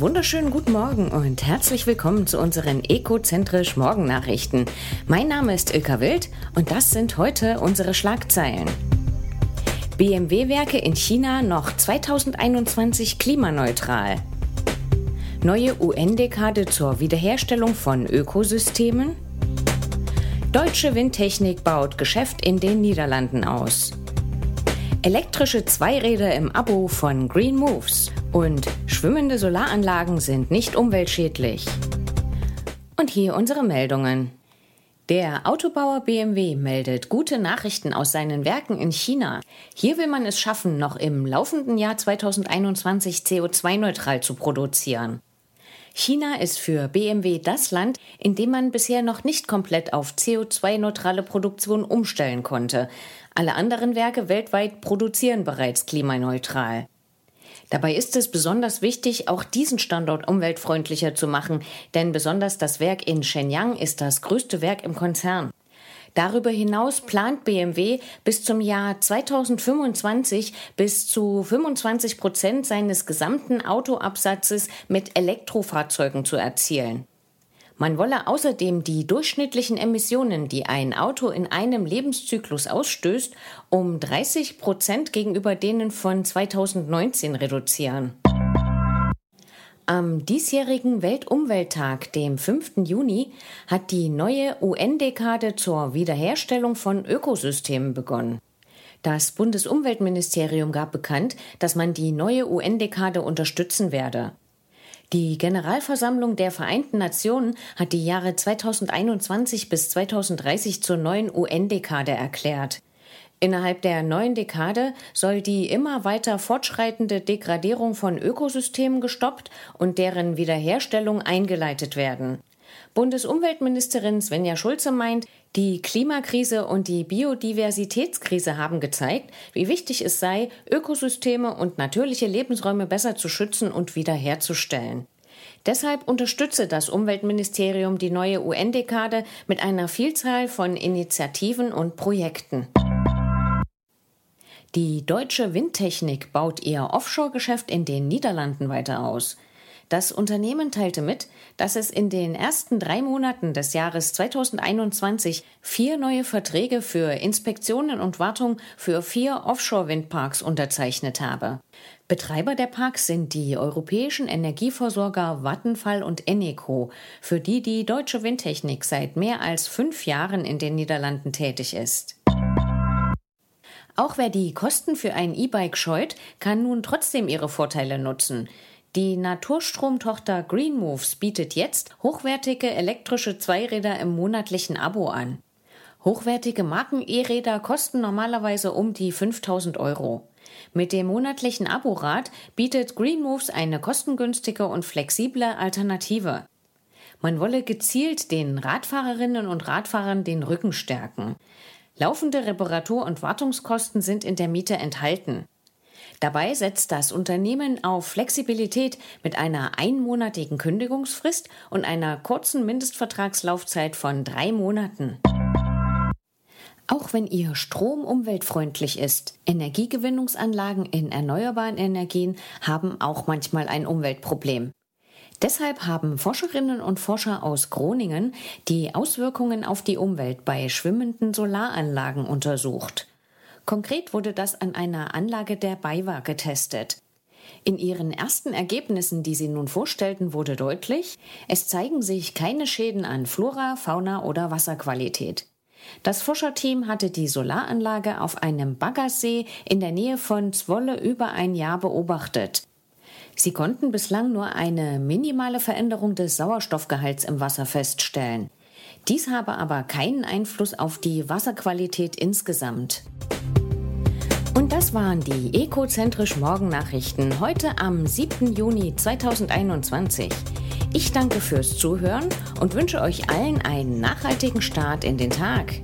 Wunderschönen guten Morgen und herzlich willkommen zu unseren Ekozentrisch Morgennachrichten. Mein Name ist Ilka Wild und das sind heute unsere Schlagzeilen. BMW-Werke in China noch 2021 klimaneutral. Neue UN-Dekade zur Wiederherstellung von Ökosystemen. Deutsche Windtechnik baut Geschäft in den Niederlanden aus. Elektrische Zweiräder im Abo von Green Moves und schwimmende Solaranlagen sind nicht umweltschädlich. Und hier unsere Meldungen. Der Autobauer BMW meldet gute Nachrichten aus seinen Werken in China. Hier will man es schaffen, noch im laufenden Jahr 2021 CO2-neutral zu produzieren. China ist für BMW das Land, in dem man bisher noch nicht komplett auf CO2-neutrale Produktion umstellen konnte. Alle anderen Werke weltweit produzieren bereits klimaneutral. Dabei ist es besonders wichtig, auch diesen Standort umweltfreundlicher zu machen, denn besonders das Werk in Shenyang ist das größte Werk im Konzern. Darüber hinaus plant BMW bis zum Jahr 2025 bis zu 25 Prozent seines gesamten Autoabsatzes mit Elektrofahrzeugen zu erzielen. Man wolle außerdem die durchschnittlichen Emissionen, die ein Auto in einem Lebenszyklus ausstößt, um 30 Prozent gegenüber denen von 2019 reduzieren. Am diesjährigen Weltumwelttag, dem 5. Juni, hat die neue UN-Dekade zur Wiederherstellung von Ökosystemen begonnen. Das Bundesumweltministerium gab bekannt, dass man die neue UN-Dekade unterstützen werde. Die Generalversammlung der Vereinten Nationen hat die Jahre 2021 bis 2030 zur neuen UN-Dekade erklärt. Innerhalb der neuen Dekade soll die immer weiter fortschreitende Degradierung von Ökosystemen gestoppt und deren Wiederherstellung eingeleitet werden. Bundesumweltministerin Svenja Schulze meint, die Klimakrise und die Biodiversitätskrise haben gezeigt, wie wichtig es sei, Ökosysteme und natürliche Lebensräume besser zu schützen und wiederherzustellen. Deshalb unterstütze das Umweltministerium die neue UN-Dekade mit einer Vielzahl von Initiativen und Projekten. Die deutsche Windtechnik baut ihr Offshore-Geschäft in den Niederlanden weiter aus. Das Unternehmen teilte mit, dass es in den ersten drei Monaten des Jahres 2021 vier neue Verträge für Inspektionen und Wartung für vier Offshore-Windparks unterzeichnet habe. Betreiber der Parks sind die europäischen Energieversorger Vattenfall und Eneco, für die die deutsche Windtechnik seit mehr als fünf Jahren in den Niederlanden tätig ist. Auch wer die Kosten für ein E-Bike scheut, kann nun trotzdem ihre Vorteile nutzen. Die Naturstromtochter Green Moves bietet jetzt hochwertige elektrische Zweiräder im monatlichen Abo an. Hochwertige Marken-E-Räder kosten normalerweise um die 5000 Euro. Mit dem monatlichen Aborat bietet Green Moves eine kostengünstige und flexible Alternative. Man wolle gezielt den Radfahrerinnen und Radfahrern den Rücken stärken. Laufende Reparatur- und Wartungskosten sind in der Miete enthalten. Dabei setzt das Unternehmen auf Flexibilität mit einer einmonatigen Kündigungsfrist und einer kurzen Mindestvertragslaufzeit von drei Monaten. Auch wenn Ihr Strom umweltfreundlich ist, Energiegewinnungsanlagen in erneuerbaren Energien haben auch manchmal ein Umweltproblem. Deshalb haben Forscherinnen und Forscher aus Groningen die Auswirkungen auf die Umwelt bei schwimmenden Solaranlagen untersucht. Konkret wurde das an einer Anlage der BayWa getestet. In ihren ersten Ergebnissen, die sie nun vorstellten, wurde deutlich, es zeigen sich keine Schäden an Flora, Fauna oder Wasserqualität. Das Forscherteam hatte die Solaranlage auf einem Baggersee in der Nähe von Zwolle über ein Jahr beobachtet. Sie konnten bislang nur eine minimale Veränderung des Sauerstoffgehalts im Wasser feststellen. Dies habe aber keinen Einfluss auf die Wasserqualität insgesamt. Und das waren die Ekozentrisch Morgennachrichten heute am 7. Juni 2021. Ich danke fürs Zuhören und wünsche euch allen einen nachhaltigen Start in den Tag.